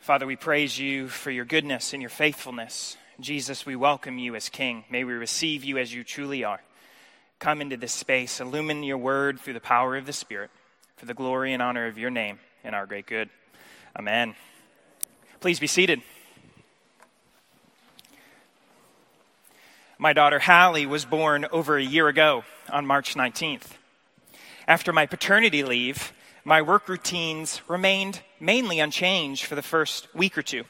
Father, we praise you for your goodness and your faithfulness. Jesus, we welcome you as King. May we receive you as you truly are. Come into this space, illumine your word through the power of the Spirit, for the glory and honor of your name and our great good. Amen. Please be seated. My daughter Hallie was born over a year ago on March 19th. After my paternity leave, my work routines remained mainly unchanged for the first week or two.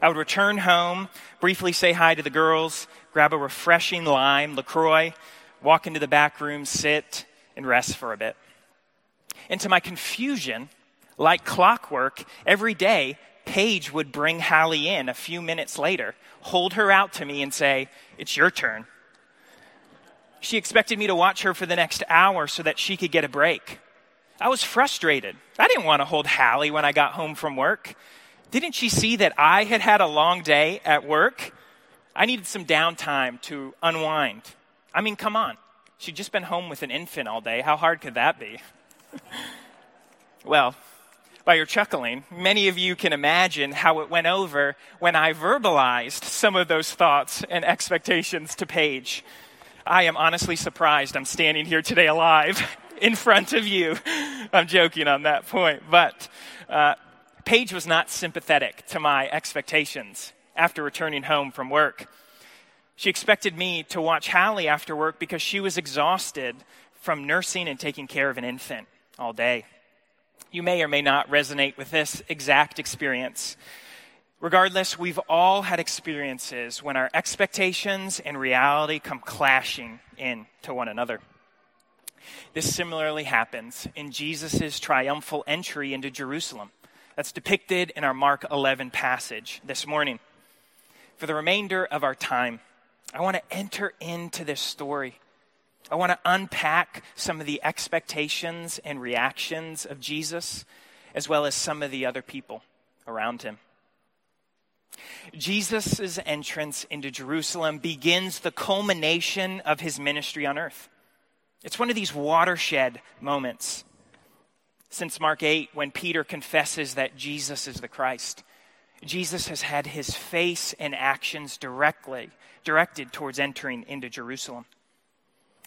I would return home, briefly say hi to the girls, grab a refreshing lime, LaCroix, walk into the back room, sit, and rest for a bit. And to my confusion, like clockwork, every day, Paige would bring Hallie in a few minutes later, hold her out to me, and say, It's your turn. She expected me to watch her for the next hour so that she could get a break. I was frustrated. I didn't want to hold Hallie when I got home from work. Didn't she see that I had had a long day at work? I needed some downtime to unwind. I mean, come on. She'd just been home with an infant all day. How hard could that be? well, by your chuckling, many of you can imagine how it went over when I verbalized some of those thoughts and expectations to Paige. I am honestly surprised I'm standing here today alive. in front of you. I'm joking on that point. But uh, Paige was not sympathetic to my expectations after returning home from work. She expected me to watch Hallie after work because she was exhausted from nursing and taking care of an infant all day. You may or may not resonate with this exact experience. Regardless, we've all had experiences when our expectations and reality come clashing into one another. This similarly happens in Jesus' triumphal entry into Jerusalem. That's depicted in our Mark 11 passage this morning. For the remainder of our time, I want to enter into this story. I want to unpack some of the expectations and reactions of Jesus, as well as some of the other people around him. Jesus' entrance into Jerusalem begins the culmination of his ministry on earth. It's one of these watershed moments since Mark 8 when Peter confesses that Jesus is the Christ. Jesus has had his face and actions directly directed towards entering into Jerusalem.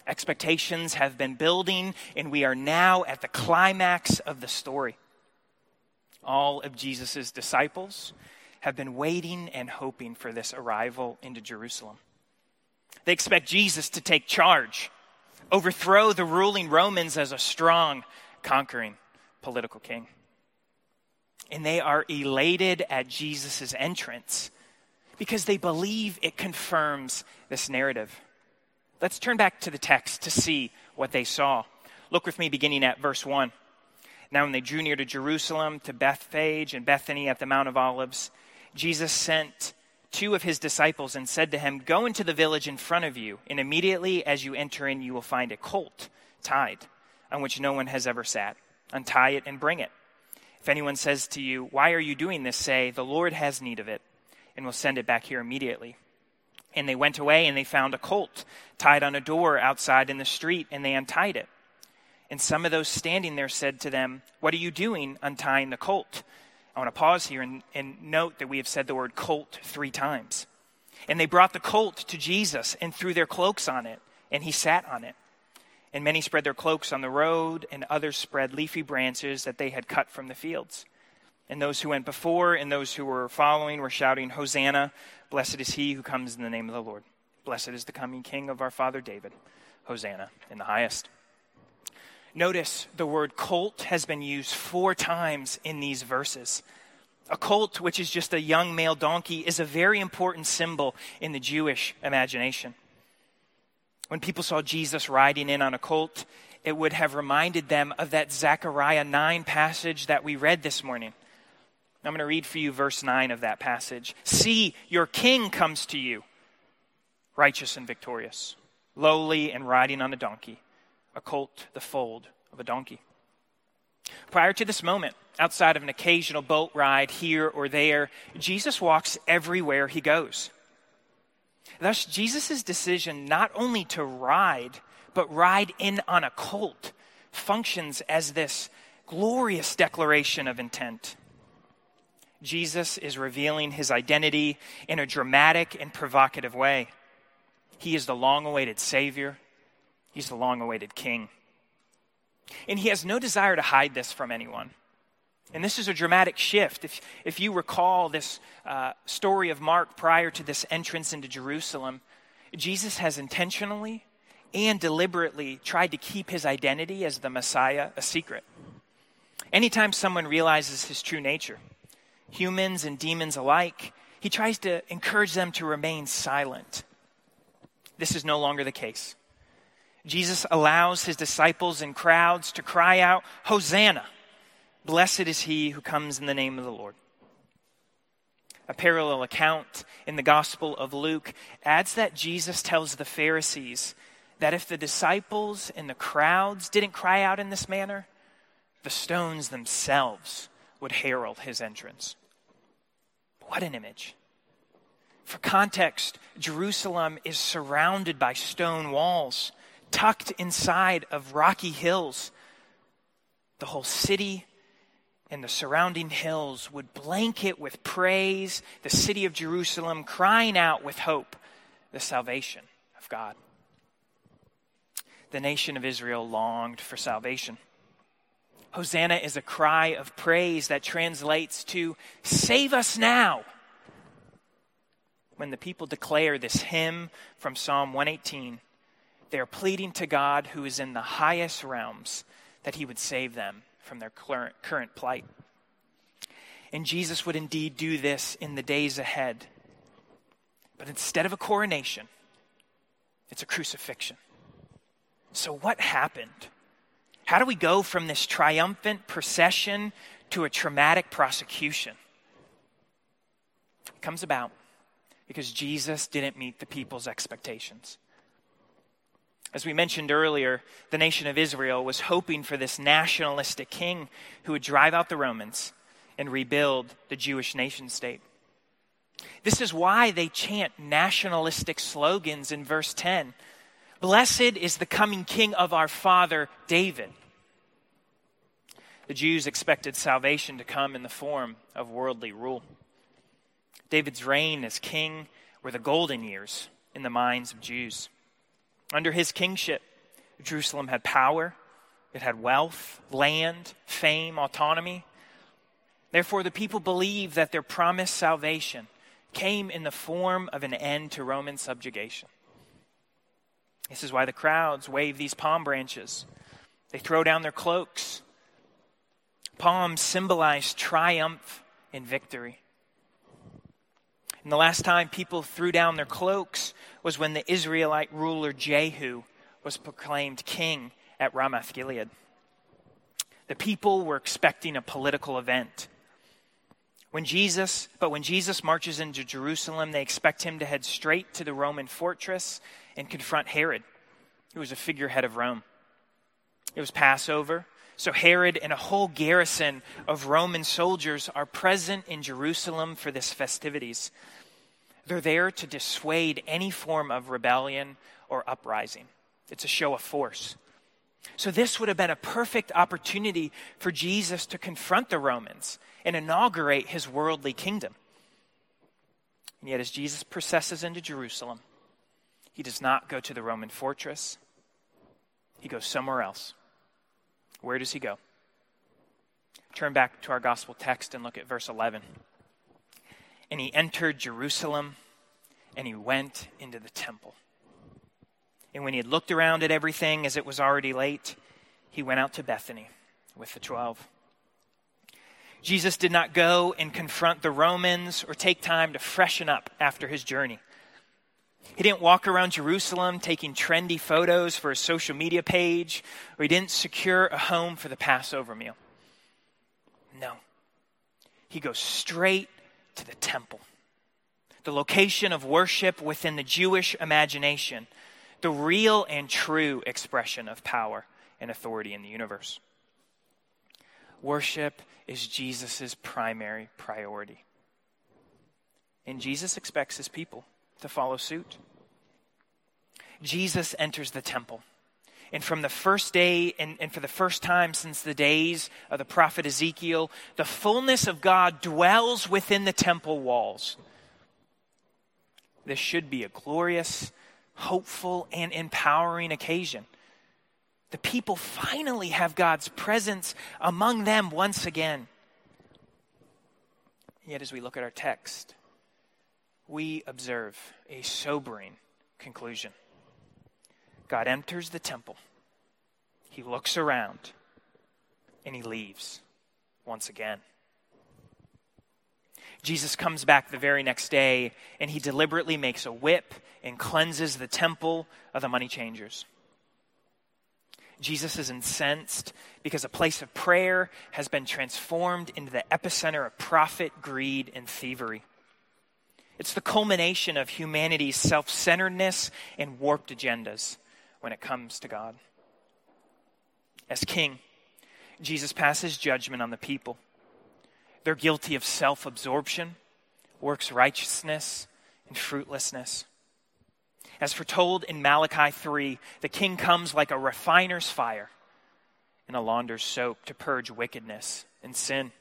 Expectations have been building, and we are now at the climax of the story. All of Jesus' disciples have been waiting and hoping for this arrival into Jerusalem. They expect Jesus to take charge overthrow the ruling Romans as a strong, conquering political king. And they are elated at Jesus' entrance because they believe it confirms this narrative. Let's turn back to the text to see what they saw. Look with me beginning at verse 1. Now, when they drew near to Jerusalem, to Bethphage and Bethany at the Mount of Olives, Jesus sent two of his disciples and said to him, Go into the village in front of you, and immediately as you enter in, you will find a colt tied, on which no one has ever sat. Untie it and bring it. If anyone says to you, Why are you doing this? say, The Lord has need of it, and will send it back here immediately. And they went away, and they found a colt tied on a door outside in the street, and they untied it. And some of those standing there said to them, What are you doing untying the colt? I want to pause here and, and note that we have said the word colt three times. And they brought the colt to Jesus and threw their cloaks on it, and he sat on it. And many spread their cloaks on the road, and others spread leafy branches that they had cut from the fields. And those who went before and those who were following were shouting, Hosanna! Blessed is he who comes in the name of the Lord. Blessed is the coming King of our father David. Hosanna in the highest. Notice the word colt has been used four times in these verses. A colt, which is just a young male donkey, is a very important symbol in the Jewish imagination. When people saw Jesus riding in on a colt, it would have reminded them of that Zechariah 9 passage that we read this morning. I'm going to read for you verse 9 of that passage. See, your king comes to you, righteous and victorious, lowly and riding on a donkey a colt the fold of a donkey. Prior to this moment, outside of an occasional boat ride here or there, Jesus walks everywhere he goes. Thus, Jesus' decision not only to ride, but ride in on a colt functions as this glorious declaration of intent. Jesus is revealing his identity in a dramatic and provocative way. He is the long awaited Savior, he's the long awaited King. And he has no desire to hide this from anyone. And this is a dramatic shift. If, if you recall this uh, story of Mark prior to this entrance into Jerusalem, Jesus has intentionally and deliberately tried to keep his identity as the Messiah a secret. Anytime someone realizes his true nature, humans and demons alike, he tries to encourage them to remain silent. This is no longer the case. Jesus allows his disciples and crowds to cry out, Hosanna! Blessed is he who comes in the name of the Lord. A parallel account in the Gospel of Luke adds that Jesus tells the Pharisees that if the disciples and the crowds didn't cry out in this manner, the stones themselves would herald his entrance. What an image. For context, Jerusalem is surrounded by stone walls, tucked inside of rocky hills. The whole city and the surrounding hills would blanket with praise the city of Jerusalem, crying out with hope the salvation of God. The nation of Israel longed for salvation. Hosanna is a cry of praise that translates to save us now. When the people declare this hymn from Psalm 118, they are pleading to God who is in the highest realms that he would save them from their current plight. And Jesus would indeed do this in the days ahead. But instead of a coronation, it's a crucifixion. So, what happened? How do we go from this triumphant procession to a traumatic prosecution? It comes about because Jesus didn't meet the people's expectations. As we mentioned earlier, the nation of Israel was hoping for this nationalistic king who would drive out the Romans and rebuild the Jewish nation state. This is why they chant nationalistic slogans in verse 10 Blessed is the coming king of our father David. The Jews expected salvation to come in the form of worldly rule. David's reign as king were the golden years in the minds of Jews. Under his kingship, Jerusalem had power, it had wealth, land, fame, autonomy. Therefore, the people believed that their promised salvation came in the form of an end to Roman subjugation. This is why the crowds wave these palm branches. They throw down their cloaks. Palms symbolize triumph and victory. And the last time people threw down their cloaks was when the Israelite ruler Jehu was proclaimed king at Ramoth Gilead. The people were expecting a political event. When Jesus, but when Jesus marches into Jerusalem, they expect him to head straight to the Roman fortress and confront Herod, who was a figurehead of Rome. It was Passover, so Herod and a whole garrison of Roman soldiers are present in Jerusalem for this festivities. They're there to dissuade any form of rebellion or uprising. It's a show of force. So, this would have been a perfect opportunity for Jesus to confront the Romans and inaugurate his worldly kingdom. And yet, as Jesus processes into Jerusalem, he does not go to the Roman fortress, he goes somewhere else. Where does he go? Turn back to our gospel text and look at verse 11. And he entered Jerusalem and he went into the temple. And when he had looked around at everything as it was already late, he went out to Bethany with the twelve. Jesus did not go and confront the Romans or take time to freshen up after his journey. He didn't walk around Jerusalem taking trendy photos for a social media page, or he didn't secure a home for the Passover meal. No. He goes straight to the temple, the location of worship within the Jewish imagination, the real and true expression of power and authority in the universe. Worship is Jesus' primary priority. And Jesus expects his people to follow suit. Jesus enters the temple, And from the first day, and, and for the first time since the days of the prophet Ezekiel, the fullness of God dwells within the temple walls. This should be a glorious, hopeful, and empowering occasion. The people finally have God's presence among them once again. Yet, as we look at our text, we observe a sobering conclusion. God enters the temple, he looks around, and he leaves once again. Jesus comes back the very next day and he deliberately makes a whip and cleanses the temple of the money changers. Jesus is incensed because a place of prayer has been transformed into the epicenter of profit, greed, and thievery. It's the culmination of humanity's self centeredness and warped agendas when it comes to God. As king, Jesus passes judgment on the people. They're guilty of self absorption, works righteousness, and fruitlessness. As foretold in Malachi 3, the king comes like a refiner's fire and a launder's soap to purge wickedness and sin.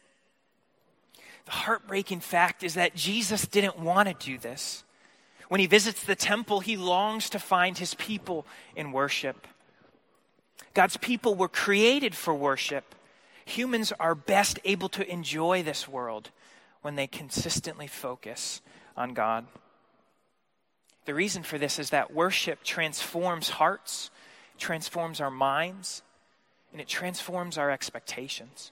The heartbreaking fact is that Jesus didn't want to do this. When he visits the temple, he longs to find his people in worship. God's people were created for worship. Humans are best able to enjoy this world when they consistently focus on God. The reason for this is that worship transforms hearts, transforms our minds, and it transforms our expectations.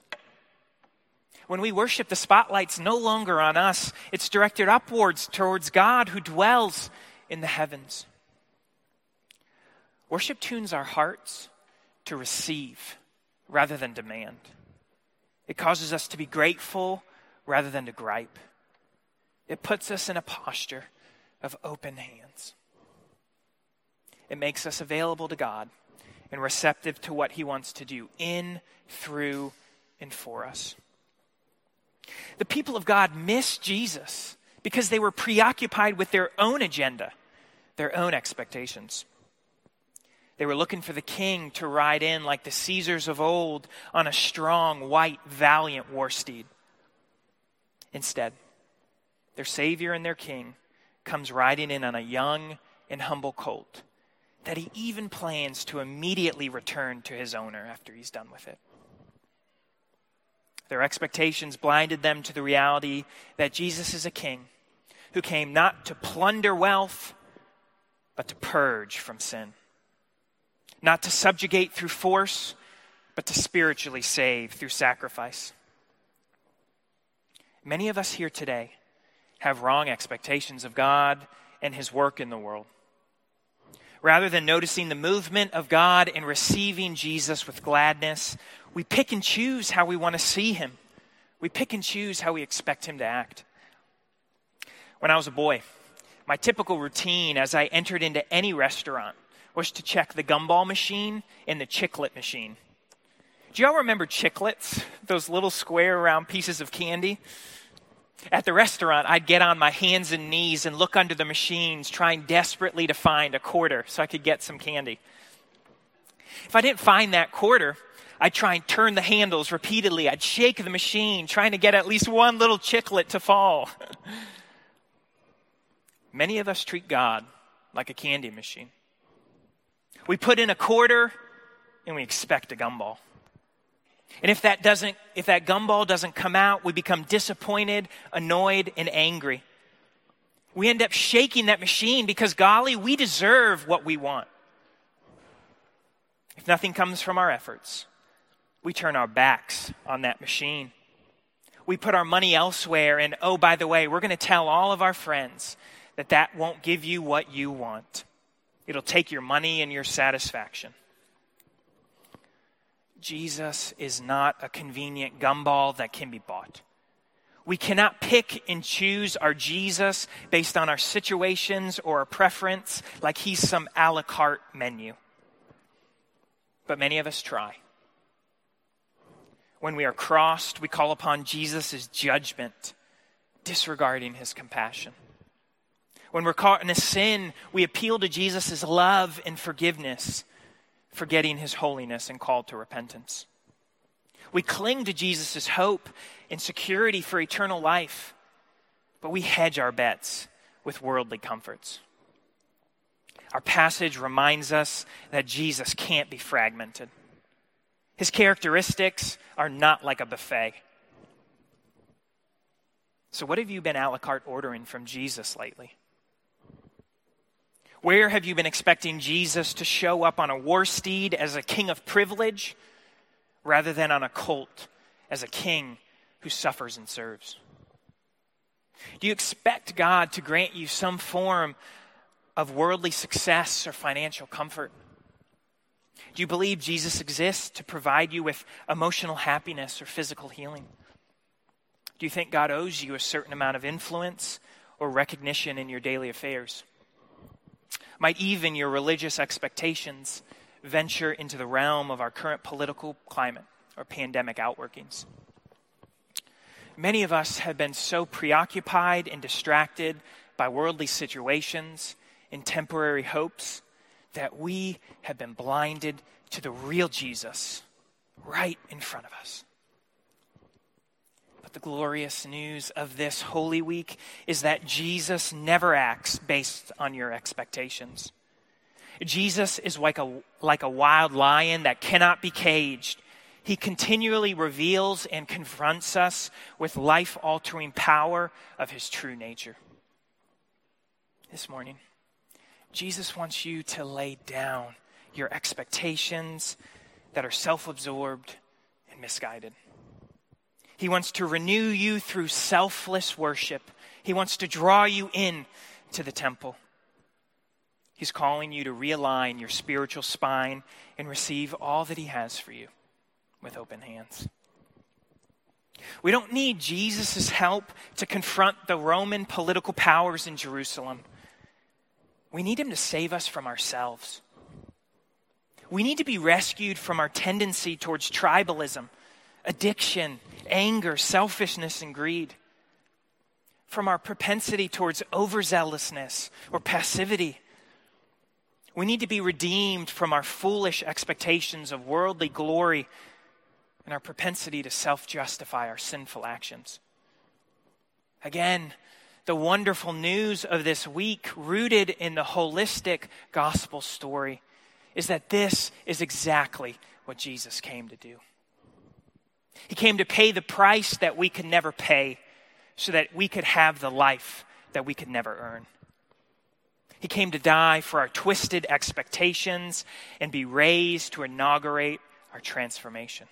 When we worship, the spotlight's no longer on us, it's directed upwards towards God who dwells in the heavens. Worship tunes our hearts to receive rather than demand. It causes us to be grateful rather than to gripe. It puts us in a posture of open hands. It makes us available to God and receptive to what He wants to do in, through, and for us. The people of God missed Jesus because they were preoccupied with their own agenda, their own expectations. They were looking for the king to ride in like the Caesars of old on a strong, white, valiant war steed. Instead, their Savior and their King comes riding in on a young and humble colt that he even plans to immediately return to his owner after he's done with it. Their expectations blinded them to the reality that Jesus is a king who came not to plunder wealth, but to purge from sin. Not to subjugate through force, but to spiritually save through sacrifice. Many of us here today have wrong expectations of God and His work in the world. Rather than noticing the movement of God and receiving Jesus with gladness, we pick and choose how we want to see Him. We pick and choose how we expect Him to act. When I was a boy, my typical routine as I entered into any restaurant was to check the gumball machine and the chiclet machine. Do y'all remember chiclets? Those little square round pieces of candy? At the restaurant, I'd get on my hands and knees and look under the machines, trying desperately to find a quarter so I could get some candy. If I didn't find that quarter, I'd try and turn the handles repeatedly. I'd shake the machine, trying to get at least one little chiclet to fall. Many of us treat God like a candy machine. We put in a quarter and we expect a gumball. And if that doesn't, if that gumball doesn't come out, we become disappointed, annoyed, and angry. We end up shaking that machine because, golly, we deserve what we want. If nothing comes from our efforts, we turn our backs on that machine. We put our money elsewhere, and oh, by the way, we're going to tell all of our friends that that won't give you what you want. It'll take your money and your satisfaction. Jesus is not a convenient gumball that can be bought. We cannot pick and choose our Jesus based on our situations or our preference like he's some a la carte menu. But many of us try. When we are crossed, we call upon Jesus' judgment, disregarding his compassion. When we're caught in a sin, we appeal to Jesus' love and forgiveness, forgetting his holiness and call to repentance. We cling to Jesus' hope and security for eternal life, but we hedge our bets with worldly comforts. Our passage reminds us that Jesus can't be fragmented. His characteristics are not like a buffet. So, what have you been a la carte ordering from Jesus lately? Where have you been expecting Jesus to show up on a war steed as a king of privilege rather than on a colt as a king who suffers and serves? Do you expect God to grant you some form of worldly success or financial comfort? Do you believe Jesus exists to provide you with emotional happiness or physical healing? Do you think God owes you a certain amount of influence or recognition in your daily affairs? Might even your religious expectations venture into the realm of our current political climate or pandemic outworkings? Many of us have been so preoccupied and distracted by worldly situations and temporary hopes that we have been blinded to the real Jesus right in front of us. But the glorious news of this Holy Week is that Jesus never acts based on your expectations. Jesus is like a, like a wild lion that cannot be caged he continually reveals and confronts us with life altering power of his true nature. This morning, Jesus wants you to lay down your expectations that are self absorbed and misguided. He wants to renew you through selfless worship. He wants to draw you in to the temple. He's calling you to realign your spiritual spine and receive all that He has for you with open hands. We don't need Jesus' help to confront the Roman political powers in Jerusalem. We need him to save us from ourselves. We need to be rescued from our tendency towards tribalism, addiction, anger, selfishness, and greed. From our propensity towards overzealousness or passivity. We need to be redeemed from our foolish expectations of worldly glory and our propensity to self justify our sinful actions. Again, the wonderful news of this week, rooted in the holistic gospel story, is that this is exactly what Jesus came to do. He came to pay the price that we could never pay so that we could have the life that we could never earn. He came to die for our twisted expectations and be raised to inaugurate our transformation.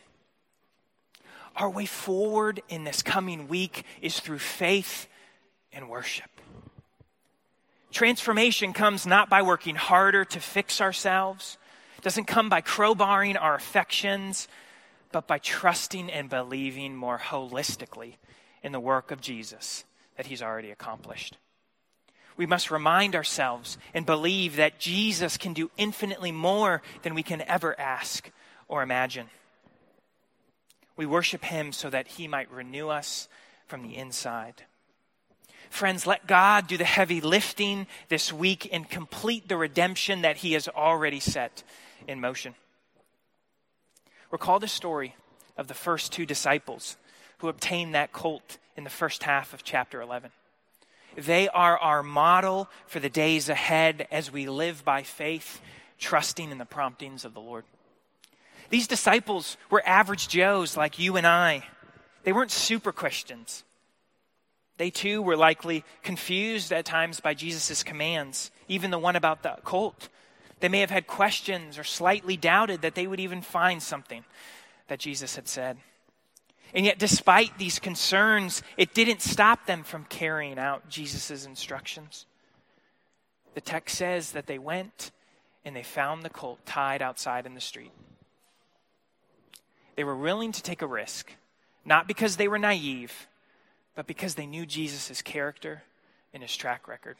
Our way forward in this coming week is through faith and worship. Transformation comes not by working harder to fix ourselves, doesn't come by crowbarring our affections, but by trusting and believing more holistically in the work of Jesus that he's already accomplished. We must remind ourselves and believe that Jesus can do infinitely more than we can ever ask or imagine. We worship him so that he might renew us from the inside. Friends, let God do the heavy lifting this week and complete the redemption that he has already set in motion. Recall the story of the first two disciples who obtained that colt in the first half of chapter 11. They are our model for the days ahead as we live by faith, trusting in the promptings of the Lord. These disciples were average Joes like you and I. They weren't super Christians. They too were likely confused at times by Jesus' commands, even the one about the colt. They may have had questions or slightly doubted that they would even find something that Jesus had said. And yet, despite these concerns, it didn't stop them from carrying out Jesus' instructions. The text says that they went and they found the colt tied outside in the street. They were willing to take a risk, not because they were naive, but because they knew Jesus' character and his track record.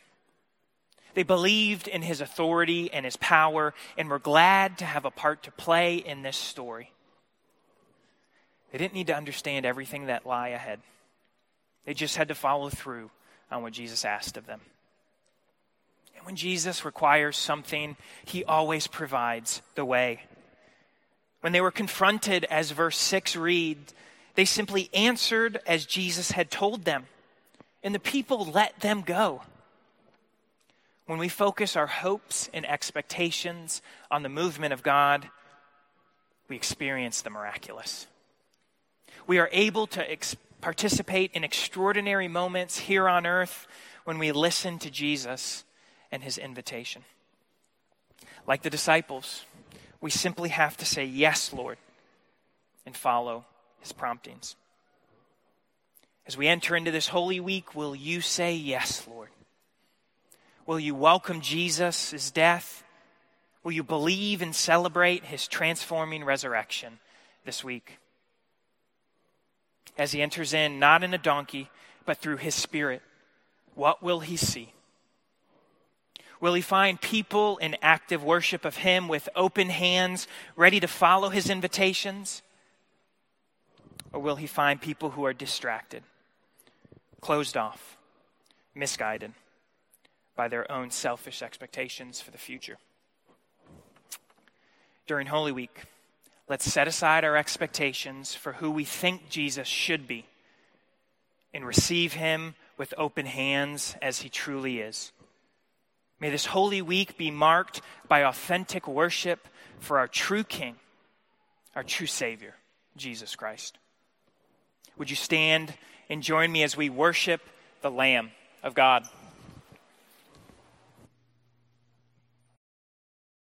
They believed in his authority and his power and were glad to have a part to play in this story. They didn't need to understand everything that lie ahead. They just had to follow through on what Jesus asked of them. And when Jesus requires something, he always provides the way. When they were confronted, as verse 6 reads, they simply answered as Jesus had told them, and the people let them go. When we focus our hopes and expectations on the movement of God, we experience the miraculous. We are able to ex- participate in extraordinary moments here on earth when we listen to Jesus and his invitation. Like the disciples, we simply have to say, Yes, Lord, and follow his promptings. As we enter into this holy week, will you say, Yes, Lord? Will you welcome Jesus' his death? Will you believe and celebrate his transforming resurrection this week? As he enters in, not in a donkey, but through his spirit, what will he see? Will he find people in active worship of him with open hands, ready to follow his invitations? Or will he find people who are distracted, closed off, misguided by their own selfish expectations for the future? During Holy Week, let's set aside our expectations for who we think Jesus should be and receive him with open hands as he truly is. May this holy week be marked by authentic worship for our true King, our true Savior, Jesus Christ. Would you stand and join me as we worship the Lamb of God?